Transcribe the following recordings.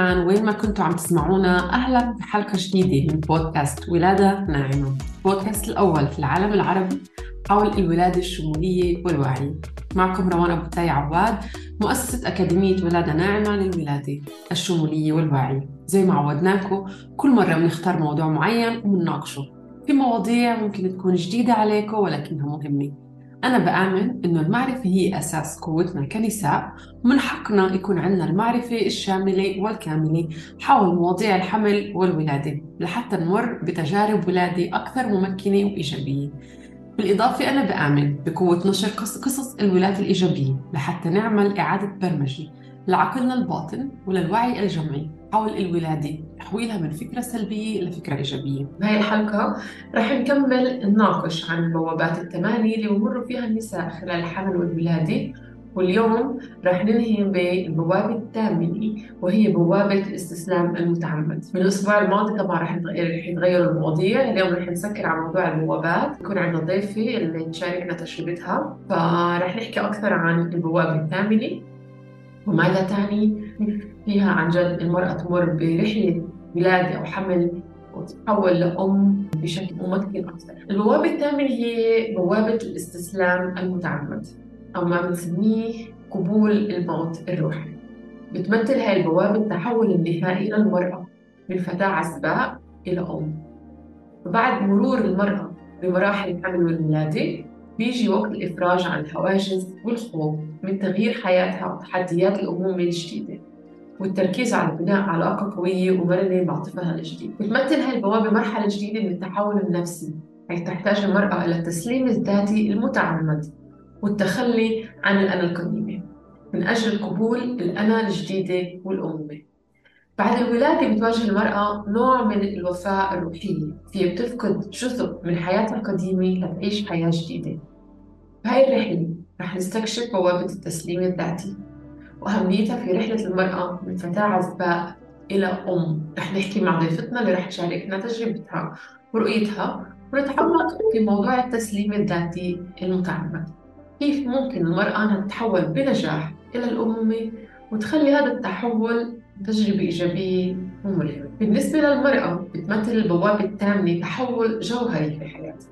وين ما كنتوا عم تسمعونا أهلا بحلقة جديدة من بودكاست ولادة ناعمة. البودكاست الأول في العالم العربي حول الولادة الشمولية والوعي. معكم روان أبو تاي عواد مؤسسة أكاديمية ولادة ناعمة للولادة الشمولية والوعي. زي ما عودناكم كل مرة بنختار موضوع معين وبنناقشه. في مواضيع ممكن تكون جديدة عليكم ولكنها مهمة. أنا بآمن إنه المعرفة هي أساس قوتنا كنساء ومن حقنا يكون عندنا المعرفة الشاملة والكاملة حول مواضيع الحمل والولادة لحتى نمر بتجارب ولادة أكثر ممكنة وإيجابية. بالإضافة أنا بآمن بقوة نشر قصص الولادة الإيجابية لحتى نعمل إعادة برمجة لعقلنا الباطن وللوعي الجمعي حول الولادة. تحويلها من فكرة سلبية لفكرة إيجابية. بهاي الحلقة رح نكمل نناقش عن البوابات الثمانية اللي بمروا فيها النساء خلال الحمل والولادة واليوم رح ننهي بالبوابة الثامنة وهي بوابة الاستسلام المتعمد. من الأسبوع الماضي طبعا رح يتغير المواضيع. اليوم رح نسكر على موضوع البوابات. يكون عندنا ضيفة اللي تشاركنا تجربتها. فرح نحكي أكثر عن البوابة الثامنة. وماذا تعني فيها عن جد المرأة تمر برحلة ولادة أو حمل وتتحول لأم بشكل ممكن أكثر. البوابة الثامنة هي بوابة الاستسلام المتعمد أو ما بنسميه قبول الموت الروحي. بتمثل هاي البوابة التحول النهائي للمرأة من فتاة عزباء إلى أم. وبعد مرور المرأة بمراحل الحمل والولادة بيجي وقت الإفراج عن الحواجز والخوف من تغيير حياتها وتحديات الأمومة الجديدة والتركيز على بناء علاقة قوية ومرنة مع طفلها الجديد. بتمثل هاي البوابة مرحلة جديدة من التحول النفسي حيث تحتاج المرأة إلى التسليم الذاتي المتعمد والتخلي عن الأنا القديمة من أجل قبول الأنا الجديدة والأمومة. بعد الولادة بتواجه المرأة نوع من الوفاة الروحية فيها بتفقد جزء من حياتها القديمة لتعيش حياة جديدة. بهاي الرحلة رح نستكشف بوابة التسليم الذاتي. وأهميتها في رحلة المرأة من فتاة عزباء إلى أم. رح نحكي مع ضيفتنا اللي رح تشاركنا تجربتها ورؤيتها ونتعمق في موضوع التسليم الذاتي المتعمد. كيف ممكن المرأة أنها تتحول بنجاح إلى الأمومة وتخلي هذا التحول تجربة إيجابية وملهمة؟ بالنسبة للمرأة بتمثل البوابة الثامنة تحول جوهري في حياتها.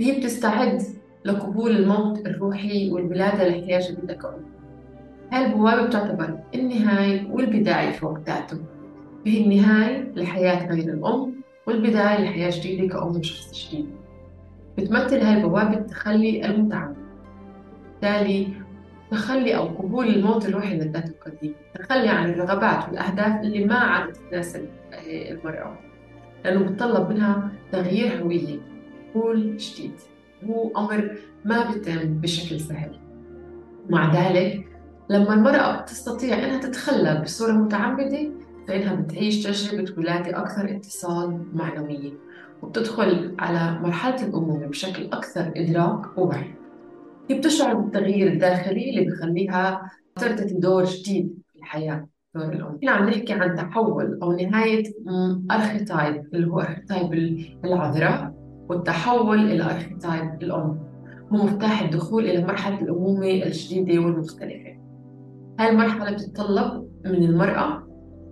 هي بتستعد لقبول الموت الروحي والولادة لحياة جديدة كأم هاي البوابة بتعتبر النهاية والبداية في وقت ذاته هي النهاية لحياة غير الأم والبداية لحياة جديدة كأم وشخص جديد. بتمثل هاي البوابة التخلي المتعمد بالتالي تخلي أو قبول الموت الروحي للذات القديمة تخلي عن الرغبات والأهداف اللي ما عادت تناسب المرأة لأنه بتطلب منها تغيير هوية. قبول جديد. هو أمر ما بيتم بشكل سهل. مع ذلك لما المرأة تستطيع أنها تتخلى بصورة متعمدة فإنها بتعيش تجربة ولادة أكثر اتصال معنوية وبتدخل على مرحلة الأمومة بشكل أكثر إدراك ووعي. هي بتشعر بالتغيير الداخلي اللي بخليها ترتدي دور جديد في الحياة دور الأم. هنا عم نحكي عن تحول أو نهاية archetype اللي هو archetype العذراء والتحول إلى archetype الأم. هو مفتاح الدخول إلى مرحلة الأمومة الجديدة والمختلفة. هاي المرحلة بتتطلب من المرأة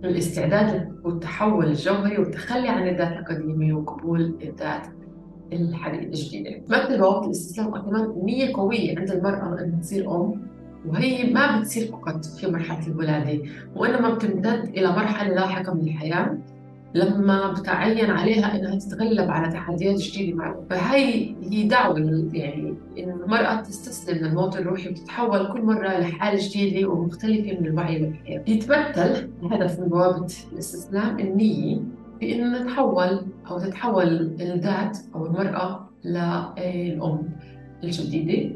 الاستعداد والتحول الجوهري والتخلي عن الذات القديمة وقبول الذات الجديدة. مثل بوابة الاستسلام كمان نية قوية عند المرأة أن تصير أم وهي ما بتصير فقط في مرحلة الولادة وإنما بتمتد إلى مرحلة لاحقة من الحياة. لما بتعين عليها إنها تتغلب على تحديات جديدة مع فهي هي دعوة يعني إن المرأة تستسلم للموت الروحي وتتحول كل مرة لحالة جديدة ومختلفة من الوعي والحياة. يتمثل هدف من بوابة الاستسلام النية في انه نتحول أو تتحول الذات أو المرأة للأم الجديدة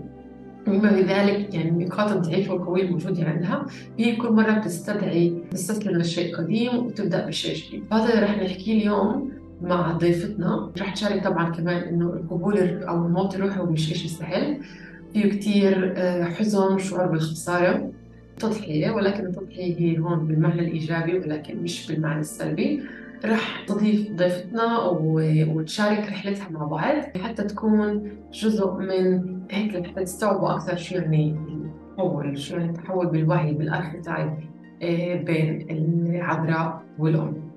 بما في ذلك يعني النقاط الضعيفة والقوية الموجودة عندها. هي كل مرة بتستدعي تستسلم للشيء قديم وتبدأ بشيء جديد. هذا اللي رح نحكيه اليوم مع ضيفتنا. رح تشارك طبعا كمان إنه القبول أو الموت الروحي هو مش شيء سهل. فيه كثير حزن وشعور بالخسارة. تضحية ولكن التضحية هي هون بالمعنى الإيجابي ولكن مش بالمعنى السلبي. رح تضيف ضيفتنا وتشارك رحلتها مع بعض. حتى تكون جزء من هيك لحتى تستوعبوا أكثر شو يعني التحول شو يعني التحول بالوعي بالأرخيتايب آه، بين العذراء والأم.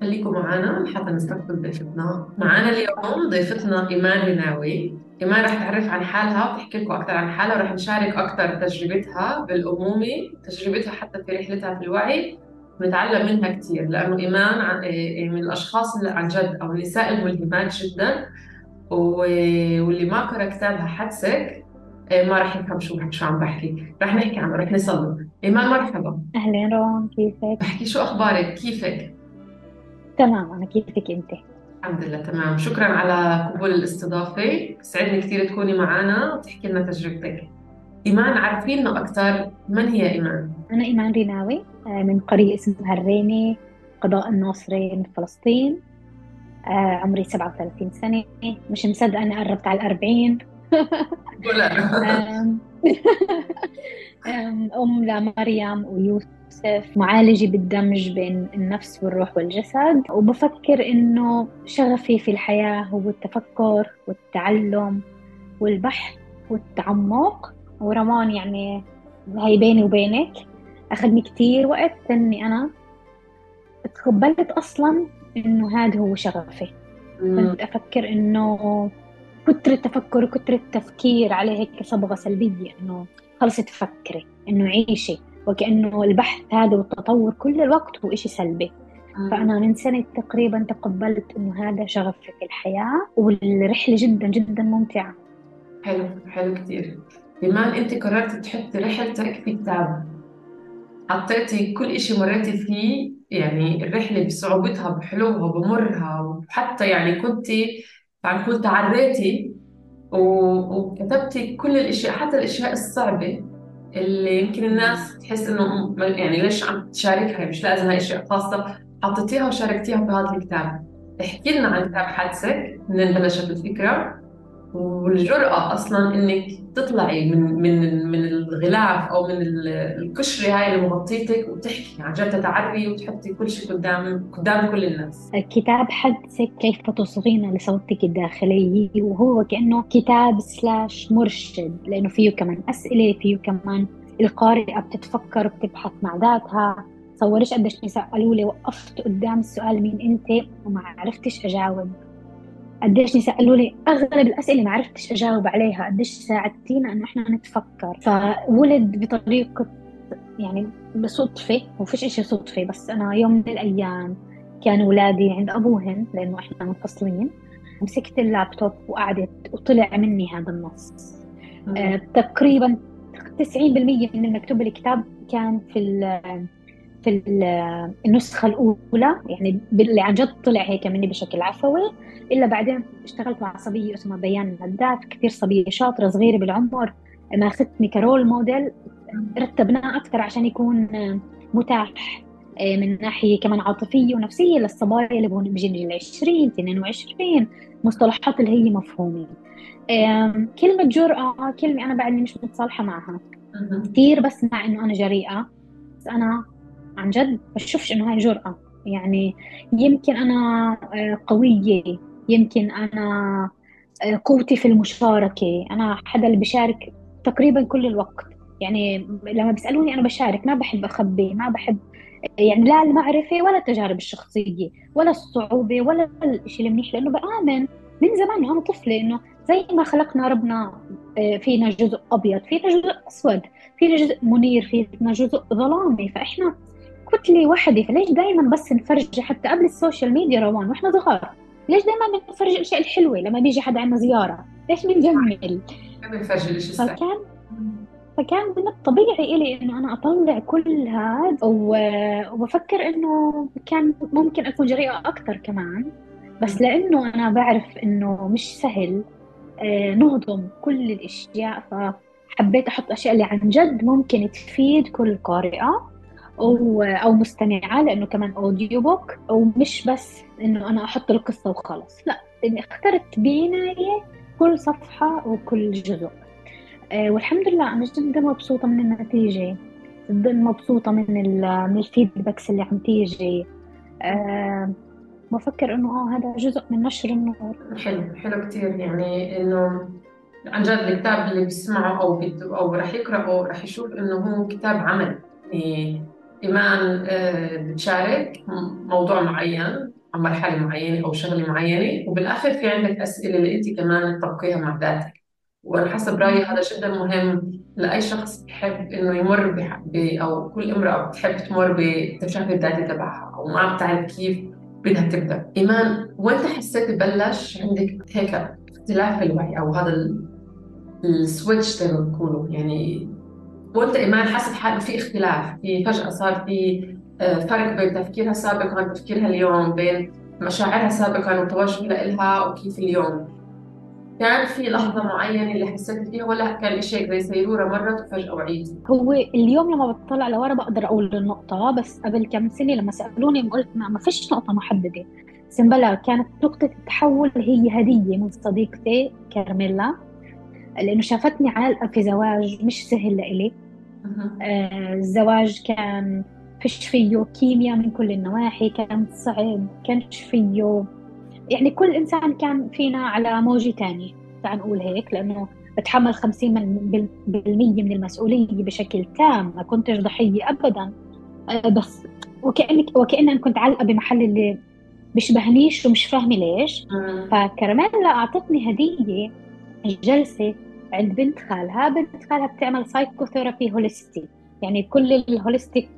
خليكم معنا لحتى نستقبل ضيفتنا. معنا اليوم ضيفتنا إيمان رناوي. إيمان رح تعرف عن حالها وتحكي لكم أكثر عن حالها ورح نشارك أكثر تجربتها بالأمومة تجربتها حتى في رحلتها في الوعي. ونتعلم منها كثير لأنه إيمان آه، من الأشخاص اللي عن جد أو النساء الملهمات جدا. واللي ما قرأ كتابها حدسك آه، ما راح يفهم شو شو عم بحكي راح نحكي عنه راح نسلم إيمان مرحبا أهلين روان كيفك؟ بحكي شو أخبارك كيفك؟ تمام أنا كيفك أنت؟ الحمد لله تمام شكرا على قبول الاستضافة سعدني كثير تكوني معنا وتحكي لنا تجربتك إيمان عرفينا أكثر من هي إيمان؟ أنا إيمان ريناوي آه، من قرية اسمها الرينة قضاء الناصرين فلسطين عمري 37 سنة. مش مصدقة أني قربت على الأربعين. أم لمريم ويوسف. معالجة بالدمج بين النفس والروح والجسد. وبفكر إنه شغفي في الحياة هو التفكر والتعلم والبحث والتعمق. ورمان يعني هي بيني وبينك. أخذني كتير وقت إني أنا تقبلت أصلا إنه هذا هو شغفي. كنت أفكر إنه كتر التفكر وكتر التفكير عليه هيك صبغة سلبية إنه خلصي تفكري إنه عيشي وكأنه البحث هذا والتطور كل الوقت هو إشي سلبي. فأنا من سنة تقريبا تقبلت إنه هذا شغفي في الحياة والرحلة جدا جدا ممتعة. حلو حلو كثير إيمان أنت قررتي تحطي رحلتك في كتاب. حطيتي كل إشي مريتي فيه يعني الرحلة بصعوبتها بحلوها بمرها وحتى يعني كنتي عم نقول تعريتي وكتبتي كل الإشياء حتى الأشياء الصعبة اللي يمكن الناس تحس إنه يعني ليش عم تشاركها؟ مش لازم هاي إشياء خاصة. حطيتيها وشاركتيها في هذا الكتاب. احكي لنا عن كتاب حادثك منين بلشت الفكرة. والجرأة أصلا إنك تطلعي من من من الغلاف أو من القشرة هاي اللي مغطيتك وتحكي. عن جد تتعري وتحطي كل شيء قدام قدام كل الناس. كتاب حدثك كيف تصغين لصوتك الداخلي وهو كأنه كتاب سلاش مرشد لأنه فيه كمان أسئلة فيه كمان القارئة بتتفكر وبتبحث مع ذاتها. تصوريش قديش نساء قالوا لي وقفت قدام السؤال مين أنت؟ وما عرفتش أجاوب. قديش قالوا لي أغلب الأسئلة ما عرفتش أجاوب عليها قديش ساعدتينا إنه إحنا نتفكر. فولد بطريقة يعني بصدفة وفيش إشي صدفة بس أنا يوم من الأيام كانوا اولادي عند أبوهن لأنه إحنا منفصلين مسكت اللابتوب وقعدت وطلع مني هذا النص. آه تقريبا 90% من المكتوب الكتاب كان في في النسخة الأولى يعني اللي عن جد طلع هيك مني بشكل عفوي. إلا بعدين اشتغلت مع صبية اسمها بيان نداف كثير صبية شاطرة صغيرة بالعمر ماخذتني كرول موديل رتبناه أكثر عشان يكون متاح آه، من ناحية كمان عاطفية ونفسية للصبايا اللي بيجي ال 20 22 مصطلحات اللي هي مفهومة. كلمة جرأة كلمة أنا بعدني مش متصالحة معها. كثير بسمع إنه أنا جريئة بس أنا عن جد بشوفش إنه هاي جرأة. يعني يمكن أنا آه، قوية يمكن أنا آه، قوتي في المشاركة. أنا حدا اللي بشارك تقريبا كل الوقت. يعني لما بيسألوني أنا بشارك ما بحب أخبي ما بحب يعني لا المعرفة ولا التجارب الشخصية ولا الصعوبة ولا الشيء المنيح لأنه بآمن من زمان أنا طفلة إنه زي ما خلقنا ربنا آه، فينا جزء أبيض فينا جزء أسود فينا جزء منير فينا جزء ظلامي. فإحنا كتلة واحدة فليش دائما بس نفرج حتى قبل ال social media روان؟ وإحنا صغار. ليش دائما بنفرج الأشياء الحلوة لما بيجي حدا عندنا زيارة؟ ليش بنجمل؟ بنفرج الاشياء فكان فكان من الطبيعي إلي إنه أنا أطلع كل هذا وبفكر إنه كان ممكن أكون جريئة أكثر كمان. بس لأنه أنا بعرف إنه مش سهل آه، نهضم كل الأشياء. فحبيت أحط أشياء اللي عن جد ممكن تفيد كل قارئة. أو مستمعة لأنه كمان audio book ومش بس إنه أنا أحط القصة وخلص لا اني اخترت بعنايه كل صفحة وكل جزء. آه والحمد لله أنا جدا مبسوطة من النتيجة جدا مبسوطة من من ال feedbacks اللي عم تيجي. آه بفكر إنه آه هذا جزء من نشر النور. حلو حلو كثير يعني إنه عن جد الكتاب اللي بيسمعه أو أو راح يقرأه راح يشوف إنه هو كتاب عمل يعني إيمان آه، بتشارك موضوع معين عن مرحلة معينة أو شغلة معينة وبالآخر في عندك أسئلة اللي أنت كمان تطبقيها مع ذاتك. وأنا حسب رأيي هذا جدا مهم لأي شخص بحب إنه يمر ب أو كل امرأة بتحب تمر باكتشاف الذاتي تبعها أو ما بتعرف كيف بدها تبدأ. إيمان وأنت حسيت ببلش؟ عندك هيك اختلاف الوعي أو هذا ال- السويتش زي ما بيقولوا. يعني وانت إيمان حست حالك في اختلاف في فجأة صار في آه، فرق بين تفكيرها سابقا وتفكيرها اليوم بين مشاعرها سابقا وتوجهها لها وكيف اليوم. كان في لحظة معينة اللي حسيت فيها ولا كان شيء زي سيرورة مرت وفجأة وعيت؟ هو اليوم لما بطلع لورا بقدر أقول النقطة بس قبل كم سنة لما سألوني قلت ما, ما فيش نقطة محددة. سنبلا كانت نقطة التحول هي هدية من صديقتي كارميلا لأنه شافتني عالقة في زواج مش سهل لإلي. آه الزواج كان فيش فيه كيمياء من كل النواحي كان صعب كانش فيه. يعني كل إنسان كان فينا على موجة تانية تعال نقول هيك لأنه بتحمل 50 من بالمية من المسؤولية بشكل تام ما كنتش ضحية أبدا. آه بس وكأنك وكأن كنت علقة بمحل اللي بيشبهنيش ومش فاهمة ليش. فكرمالا أعطتني هدية جلسة عند بنت خالها بنت خالها بتعمل psychotherapy holistic يعني كل ال holistic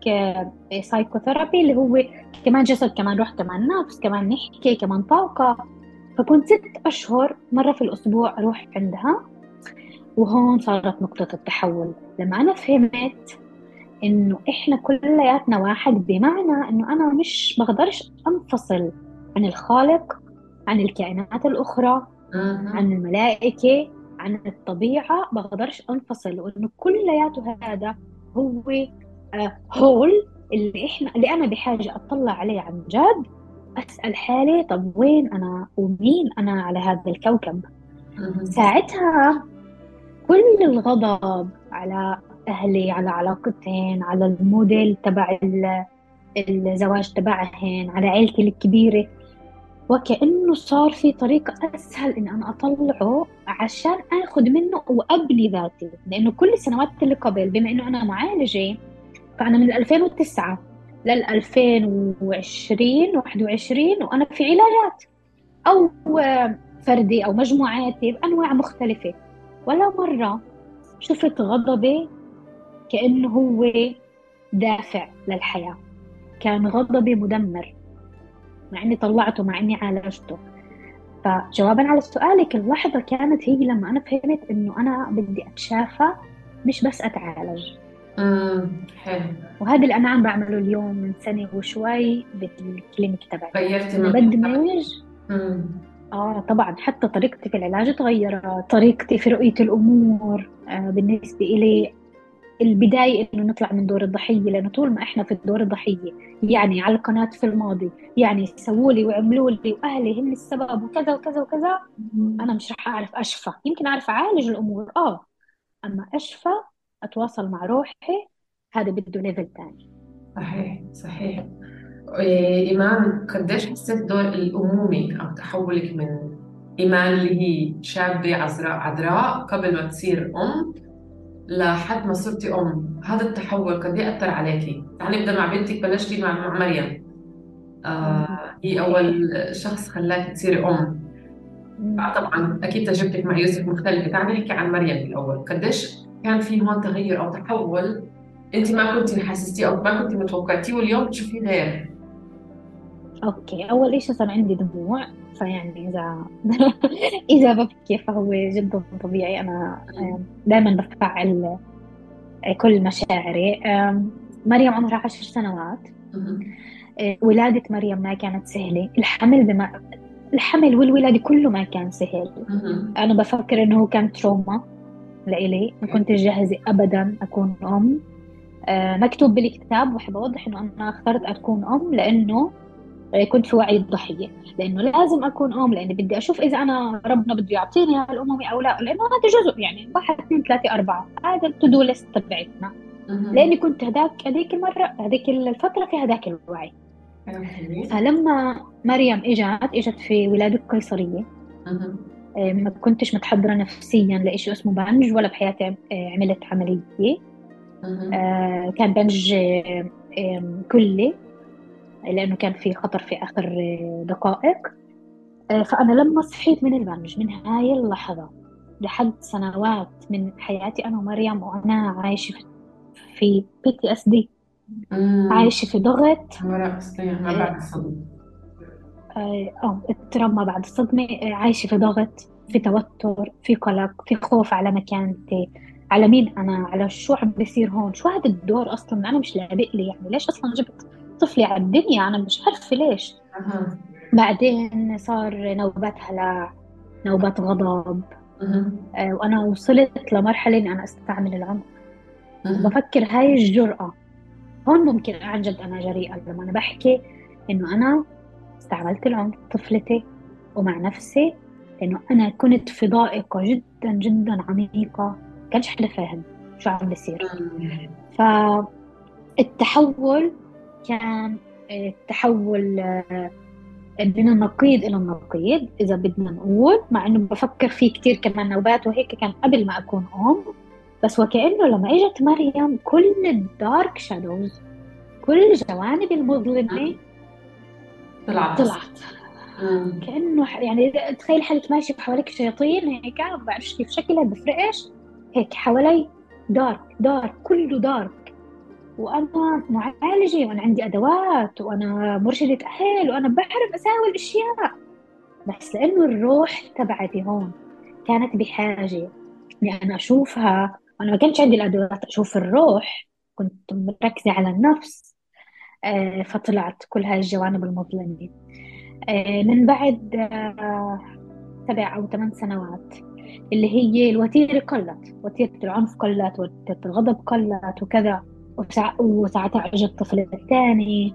psychotherapy اللي هو كمان جسد كمان روح كمان نفس كمان نحكي كمان طاقة. فكنت ست أشهر مرة في الأسبوع أروح عندها وهون صارت نقطة التحول. لما أنا فهمت إنه إحنا كلياتنا واحد بمعنى إنه أنا مش بقدرش أنفصل عن الخالق عن الكائنات الأخرى عن الملائكة عن الطبيعة بقدرش أنفصل وإنه كلياته هذا هو هول اللي إحنا اللي أنا بحاجة أطلع عليه عن جد أسأل حالي طب وين أنا ومين أنا على هذا الكوكب؟ ساعتها كل الغضب على أهلي على علاقتين على الموديل تبع الزواج تبعهن على عيلتي الكبيرة وكأنه صار في طريقة أسهل إن أنا أطلعه عشان آخذ منه وأبني ذاتي. لأنه كل السنوات اللي قبل بما إنه أنا معالجة فأنا من 2009 لل 2020 21 وأنا في علاجات أو فردي أو مجموعاتي بأنواع مختلفة. ولا مرة شفت غضبي كأنه هو دافع للحياة. كان غضبي مدمر. مع إني طلعته مع إني عالجته. فجوابا على سؤالك اللحظة كانت هي لما أنا فهمت إنه أنا بدي أتشافى مش بس أتعالج. امم حلو. وهذا اللي أنا عم بعمله اليوم من سنة وشوي بالكلينيك تبعي. غيرتي أنا من بدمج آه طبعا. حتى طريقتي في العلاج تغيرت طريقتي في رؤية الأمور آه بالنسبة إلي البداية إنه نطلع من دور الضحية لأنه طول ما إحنا في الدور الضحية يعني على القناة في الماضي يعني سووا لي وعملوا لي وأهلي هم السبب وكذا وكذا وكذا أنا مش رح أعرف أشفى. يمكن أعرف أعالج الأمور آه. أما أشفى أتواصل مع روحي هذا بده ليفل ثاني صحيح صحيح. إيه، إيمان قديش حسيت دور الأمومة أو تحولك من إيمان اللي هي شابة عذراء عذراء قبل ما تصير أم لحد ما صرتي أم. هذا التحول قد إيه أثر عليكي؟ تعالي نبدأ مع بنتك بلشتي مع مع مريم. آه هي أول شخص خلاك تصيري أم. آه، طبعا أكيد تجربتك مع يوسف مختلفة. تعالي نحكي عن مريم بالأول قديش كان في هون تغير أو تحول أنت ما كنتي حاسستيه أو ما كنتي متوقعتيه واليوم بتشوفيه غير؟ أوكي. أول إشي صار عندي دموع فيعني إذا إذا ببكي فهو جدا طبيعي. أنا دائما بفعل كل مشاعري. مريم عمرها عشر سنوات. آه، ولادة مريم ما كانت سهلة. الحمل بما الحمل والولادة كله ما كان سهل. أنا بفكر إنه كان تروما لإلي. ما كنت جاهزة أبدا أكون أم. آه، مكتوب بالكتاب وبحب أوضح إنه أنا اخترت أكون أم لأنه آه، كنت في وعي الضحية. لأنه لازم أكون أم لأني بدي أشوف إذا أنا ربنا بده يعطيني هالأمومة أو لا. لأنه هذا جزء يعني واحد اثنين ثلاثة أربعة. هذا التو ليست تبعتنا. لأني كنت هذاك هذيك المرة هذيك الفترة في هذاك الوعي. فلما مريم إجت إجت في ولادة قيصرية. آه، ما كنتش متحضرة نفسيا لإشي اسمه بنج ولا بحياتي آه، عملت عملية. آه، كان بنج آه، كلي. لأنه كان في خطر في آخر دقائق. آه، فأنا لما صحيت من البنج من هاي اللحظة لحد سنوات من حياتي أنا ومريم وأنا عايشة في PTSD عايشة في ضغط. ما بعد الصدمة. آه آه، بعد الصدمة آه، عايشة في ضغط في توتر في قلق في خوف على مكانتي. على مين أنا؟ على شو عم بيصير هون؟ شو هذا الدور أصلا؟ أنا مش لابق لي يعني ليش أصلا جبت طفلي على الدنيا أنا مش عارفة ليش. بعدين صار نوبات هلع نوبات غضب. آه، وأنا وصلت لمرحلة إني أنا أستعمل العنف بفكر هاي الجرأة. هون ممكن عن جد أنا جريئة. لما أنا بحكي إنه أنا استعملت العنف طفلتي ومع نفسي لأنه أنا كنت في ضائقة جدا جدا عميقة. كانش حدا فاهم شو عم بيصير فالتحول كان آه، تحول آه، من النقيض إلى النقيض إذا بدنا نقول مع إنه بفكر فيه كتير كمان نوبات وهيك كان قبل ما أكون أم. بس وكأنه لما إجت مريم كل الدارك شادوز كل الجوانب المظلمة طلعت. طلعت. مم. كأنه ح- يعني تخيل حالك ماشي وحواليك شياطين هيك ما بعرفش كيف شكلها بفرقش هيك حوالي دارك دارك كله دارك. وأنا معالجة وأنا عندي أدوات وأنا مرشدة أهل وأنا بعرف أساوي الأشياء. بس لأنه الروح تبعتي هون كانت بحاجة إني أنا أشوفها. وأنا ما كانش عندي الأدوات أشوف الروح. كنت مركزة على النفس. آه، فطلعت كل هاي الجوانب المظلمة. آه، من بعد آه، سبع أو ثمان سنوات اللي هي الوتيرة قلت وتيرة العنف قلت وتيرة الغضب قلت وكذا. وساعتها أجى الطفل الثاني.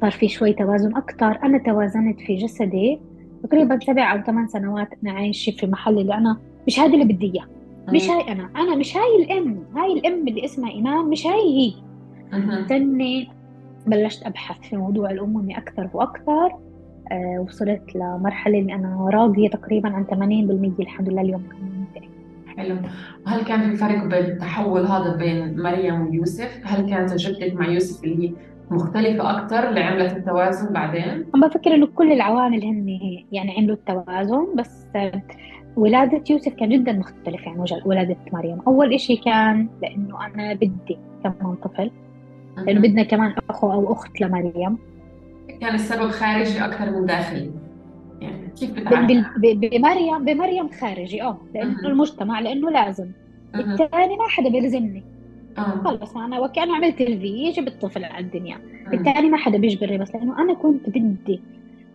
صار في شوي توازن أكثر أنا توازنت في جسدي تقريبا سبع أو ثمان سنوات أنا عايشة في محل اللي أنا مش هذا اللي بدي إياه مش هاي أنا. أنا مش هاي الأم. هاي الأم اللي اسمها إيمان مش هاي هي. تاني بلشت أبحث في موضوع الأمومة أكثر وأكثر آه وصلت لمرحلة إني أنا راضية تقريبا عن 80% الحمد لله اليوم من. حلو وهل كان في فرق بين التحول هذا بين مريم ويوسف؟ هل كانت تجربتك مع يوسف اللي هي مختلفة أكثر اللي عملت التوازن بعدين؟ أنا بفكر إنه كل العوامل هن يعني عملوا التوازن بس ولادة يوسف كان جدا مختلف عن وجه- ولادة مريم أول إشي كان لأنه أنا بدي كمان طفل لأنه. بدنا كمان أخو أو أخت لمريم كان السبب خارجي أكثر من داخلي يعني كيف بمريم بمريم خارجي آه لأنه مهم. المجتمع لأنه لازم مهم. الثاني ما حدا بيلزمني آه. خلص أنا وكأنه عملت ال V جبت طفل على الدنيا مم. الثاني ما حدا بيجبرني بس لأنه أنا كنت بدي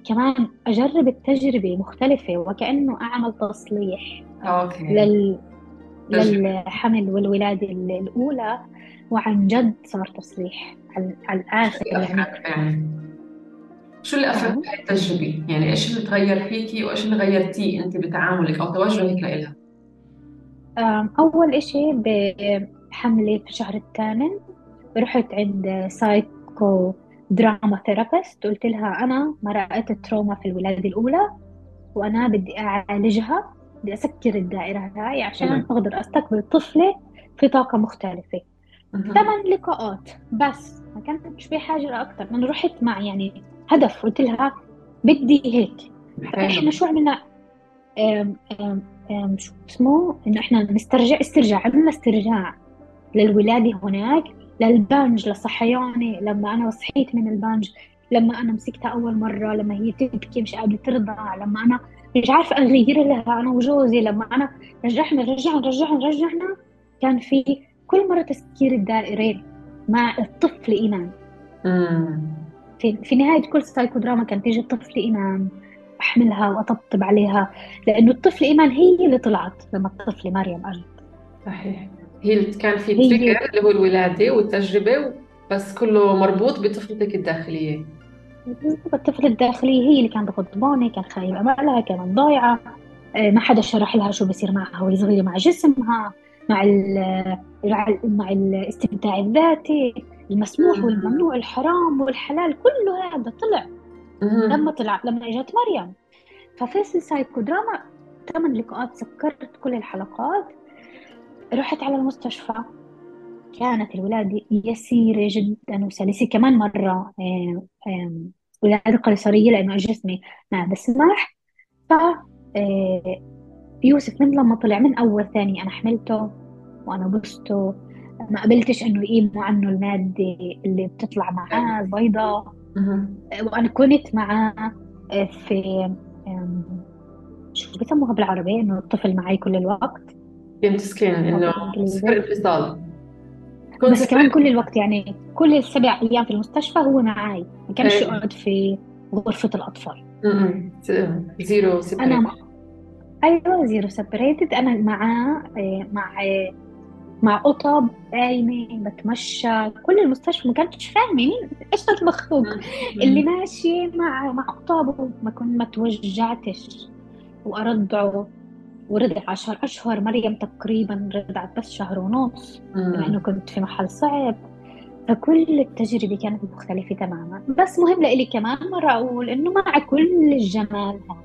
كمان أجرب التجربة مختلفة وكأنه أعمل تصليح okay لل... للحمل والولادة ال- الأولى وعن جد صار تصليح على أفرق يعني؟ شو اللي أفرق نعم. بهاي التجربة؟ يعني إيش اللي تغير فيكي وإيش اللي غيرتيه أنت بتعاملك أو توجهك لإلها؟ أم، أول إشي بحملي في الشهر الثامن رحت عند psychodrama therapist قلت لها أنا مرقت ال trauma في الولادة الأولى وأنا بدي أعالجها بدي أسكر الدائرة هاي عشان حلو. أقدر أستقبل طفلة في طاقة مختلفة مهم. ثمان لقاءات بس ما كانتش بحاجة لأكثر أنا رحت مع يعني هدف قلت لها بدي هيك. فإحنا شو عملنا أم أم أم شو اسمه إنه إحنا نسترجع استرجاع عملنا استرجاع للولادة هناك للبنج لصحياني لما أنا صحيت من البنج لما أنا مسكتها أول مرة لما هي تبكي مش قادرة ترضع لما أنا مش عارفة أغير لها أنا وجوزي لما أنا رجعنا رجعنا رجعنا رجعنا كان في كل مرة تسكير الدائرين مع الطفل إيمان مم. في, في نهاية كل سايكو دراما كان تيجي الطفل إيمان أحملها وأطبطب عليها لأنه الطفل إيمان هي اللي طلعت لما الطفل مريم أجت صحيح. هي اللي كان في هي- trigger اللي هو الولادة والتجربة بس كله مربوط بطفلتك الداخلية. الطفل الداخلي هي اللي كانت غضبانة كان خايب أملها كانت ضايعة آه، ما حدا شرح لها شو بصير معها وهي صغيرة مع جسمها مع ال مع الاستمتاع الذاتي. المسموح مم. والممنوع الحرام والحلال كله هذا طلع. لما طلع لما إجت مريم. ففي السايكو دراما ثمان لقاءات سكرت كل الحلقات رحت على المستشفى. كانت الولادة يسيرة جدا وسلسة. كمان مرة ولادة قيصرية لأنه جسمي ما بسمح ف آه، يوسف من لما طلع من أول ثاني أنا حملته وأنا بسته ما قبلتش إنه يقيموا عنه المادة اللي بتطلع معاه البيضاء مهم. وأنا كنت معاه آه، في شو بيسموها بالعربي إنه الطفل معي كل الوقت. كنت skin إنه صفر انفصال. بس كمان كل الوقت يعني كل السبع أيام في المستشفى هو معي. ما كانش إيه. يقعد في غرفة الأطفال. zero أنا separate مع... أيوة zero separated أنا معاه آه، مع آه، مع قطب قايمة بتمشى. كل المستشفى ما كانتش فاهمة مين إيش المخلوق اللي ماشي مع مع قطب ما كنت ما توجعتش. وأرضعه ورضع عشر أشهر. مريم تقريبا رضعت بس شهر ونص. بما إنه كنت في محل صعب. فكل التجربة كانت مختلفة تماما. بس مهم لإلي كمان مرة أقول إنه مع كل الجمال هذا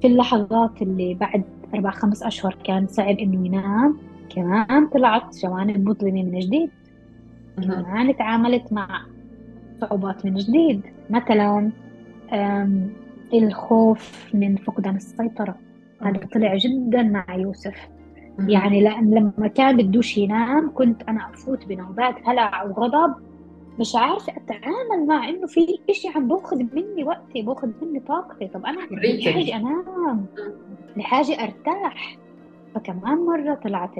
في اللحظات اللي بعد أربع خمس أشهر كان صعب إنه ينام. كمان طلعت جوانب مظلمة من جديد. كمان تعاملت مع صعوبات من جديد. مثلا الخوف من فقدان السيطرة. هذا طلع جدا مع يوسف. يعني لأن لما كان بدوش ينام كنت أنا أفوت بنوبات. هلع وغضب مش عارفة أتعامل مع إنه في إشي عم بأخذ مني وقتي بأخذ مني طاقتي. طب أنا. لحاجة أنام. لحاجة أرتاح. فكمان مرة طلعت.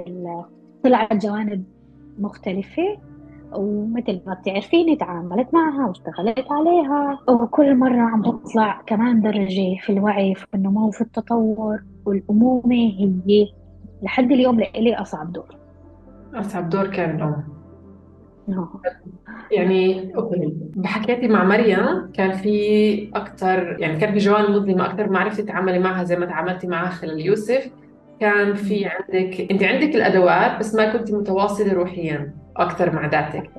طلعت جوانب مختلفة ومثل ما بتعرفيني تعاملت معها واشتغلت عليها وكل مرة عم بطلع كمان درجة في الوعي في النمو في التطور والأمومة هي لحد اليوم لإلي أصعب دور أصعب دور كان الأم نعم. يعني بحكيتي مع مريم كان في أكتر يعني كان في جوانب مظلمة أكتر ما عرفتي تتعاملي معها زي ما تعاملتي معها خلال يوسف كان في عندك أنت عندك الأدوات بس ما كنت متواصلة روحيا أكتر مع ذاتك.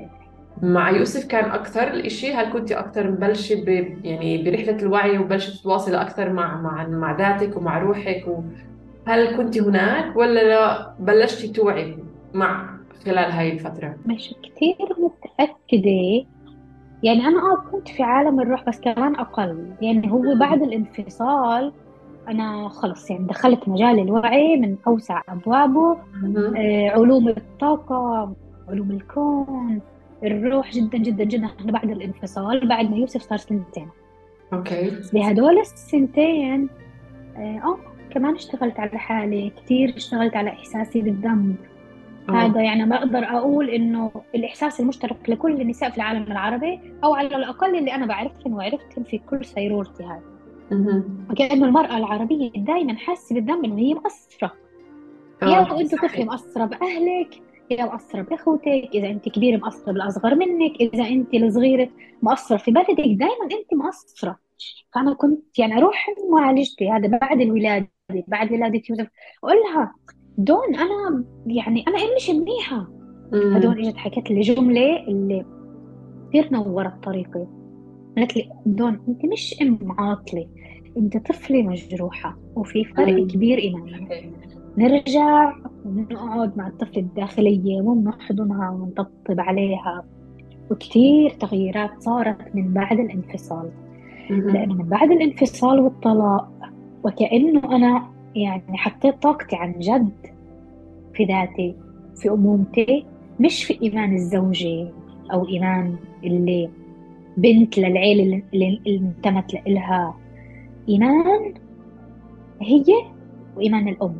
مع يوسف كان أكثر الإشي هل كنت أكثر مبلشة ب... يعني برحلة الوعي وبلشت تتواصلي أكثر مع مع مع ذاتك ومع روحك و... هل كنت هناك ولا لا بلشتي توعي مع خلال هاي الفترة؟ مش كتير متأكدة. يعني أنا آه كنت في عالم الروح بس كمان أقل. يعني هو بعد الانفصال أنا خلص يعني دخلت مجال الوعي من أوسع أبوابه. مهم. آه، علوم الطاقة علوم الكون الروح جدا جدا جدا. إحنا بعد الانفصال بعد ما يوسف صار سنتين. okay. بهدول السنتين آه آه، كمان اشتغلت على حالي. كتير اشتغلت على إحساسي بالذنب. هذا يعني بقدر أقول إنه الإحساس المشترك لكل النساء في العالم العربي أو على الأقل اللي أنا بعرفهم وعرفتهم في كل سيرورتي هذه. مهم. وكأنه المرأة العربية دايما حاسة بالذنب إنه هي مقصرة آه، يا أنت. طفلة مقصرة بأهلك يا مقصرة بأخوتك إذا أنت كبيرة مقصرة بالأصغر منك إذا أنت الصغيرة مقصرة في بلدك دايما أنت مقصرة فأنا كنت يعني أروح معالجتي هذا بعد الولادة بعد ولادة يوسف أقول لها دون أنا يعني أنا مش منيحة. هدول إجت حكت لي جملة اللي كثير نورت طريقي قالت لي دون أنت مش ام عاطلة أنت طفلة مجروحة وفي فرق مم. كبير إيماني نرجع ونقعد مع الطفلة الداخلية ونحضنها ونطبطب عليها وكثير تغييرات صارت من بعد الانفصال. لأنه من بعد الانفصال والطلاق وكأنه أنا يعني حطيت طاقتي عن جد في ذاتي في أمومتي مش في إيمان الزوجة أو إيمان اللي بنت للعيلة اللي انتمت لإلها إيمان هي وإيمان الأم.